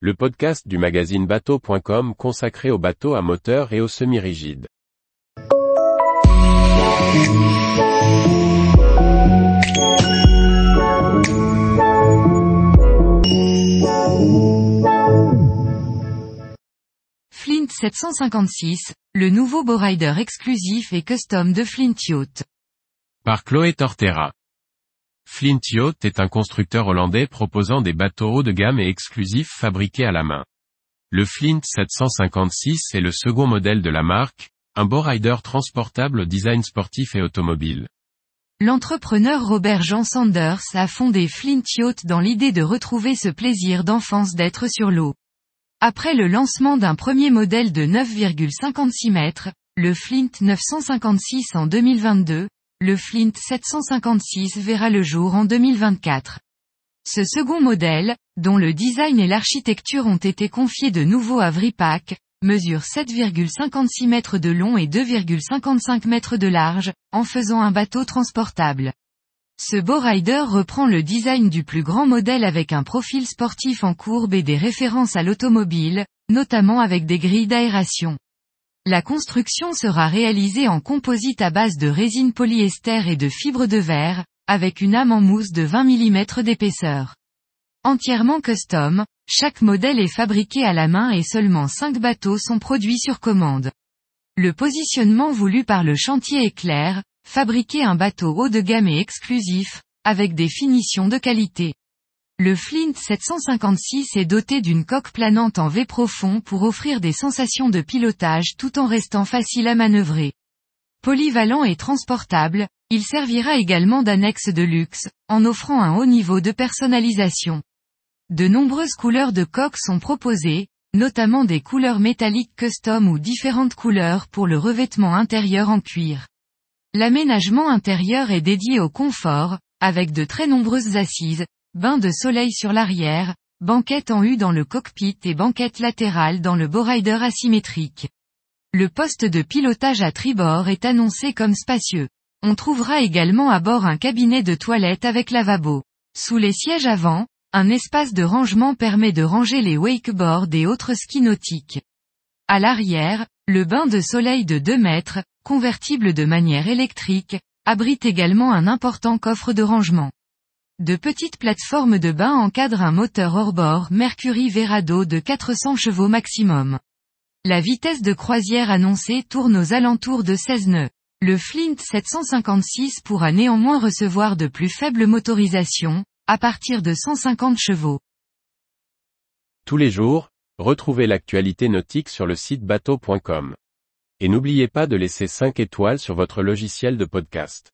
le podcast du magazine bateau.com consacré aux bateaux à moteur et aux semi-rigides. Flint 756, le nouveau bowrider exclusif et custom de Flint Yacht. Par Chloé Tortera. Flint Yacht est un constructeur hollandais proposant des bateaux haut de gamme et exclusifs fabriqués à la main. Le Flint 756 est le second modèle de la marque, un bowrider transportable au design sportif et automobile. L'entrepreneur Robert Jean Sanders a fondé Flint Yacht dans l'idée de retrouver ce plaisir d'enfance d'être sur l'eau. Après le lancement d'un premier modèle de 9,56 mètres, le Flint 956 en 2022, le Flint 756 verra le jour en 2024. Ce second modèle, dont le design et l'architecture ont été confiés de nouveau à Vripac, mesure 7,56 mètres de long et 2,55 mètres de large, en faisant un bateau transportable. Ce Bowrider reprend le design du plus grand modèle avec un profil sportif en courbe et des références à l'automobile, notamment avec des grilles d'aération. La construction sera réalisée en composite à base de résine polyester et de fibres de verre, avec une âme en mousse de 20 mm d'épaisseur. Entièrement custom, chaque modèle est fabriqué à la main et seulement 5 bateaux sont produits sur commande. Le positionnement voulu par le chantier est clair, fabriquer un bateau haut de gamme et exclusif, avec des finitions de qualité. Le Flint 756 est doté d'une coque planante en V profond pour offrir des sensations de pilotage tout en restant facile à manœuvrer. Polyvalent et transportable, il servira également d'annexe de luxe, en offrant un haut niveau de personnalisation. De nombreuses couleurs de coque sont proposées, notamment des couleurs métalliques custom ou différentes couleurs pour le revêtement intérieur en cuir. L'aménagement intérieur est dédié au confort, avec de très nombreuses assises, bain de soleil sur l'arrière, banquette en U dans le cockpit et banquette latérale dans le bowrider asymétrique. Le poste de pilotage à tribord est annoncé comme spacieux. On trouvera également à bord un cabinet de toilette avec lavabo. Sous les sièges avant, un espace de rangement permet de ranger les wakeboards et autres skis nautiques. À l'arrière, le bain de soleil de 2 mètres, convertible de manière électrique, abrite également un important coffre de rangement. De petites plateformes de bain encadrent un moteur hors-bord Mercury Verado de 400 chevaux maximum. La vitesse de croisière annoncée tourne aux alentours de 16 nœuds. Le Flint 756 pourra néanmoins recevoir de plus faibles motorisations, à partir de 150 chevaux. Tous les jours, retrouvez l'actualité nautique sur le site bateau.com. Et n'oubliez pas de laisser 5 étoiles sur votre logiciel de podcast.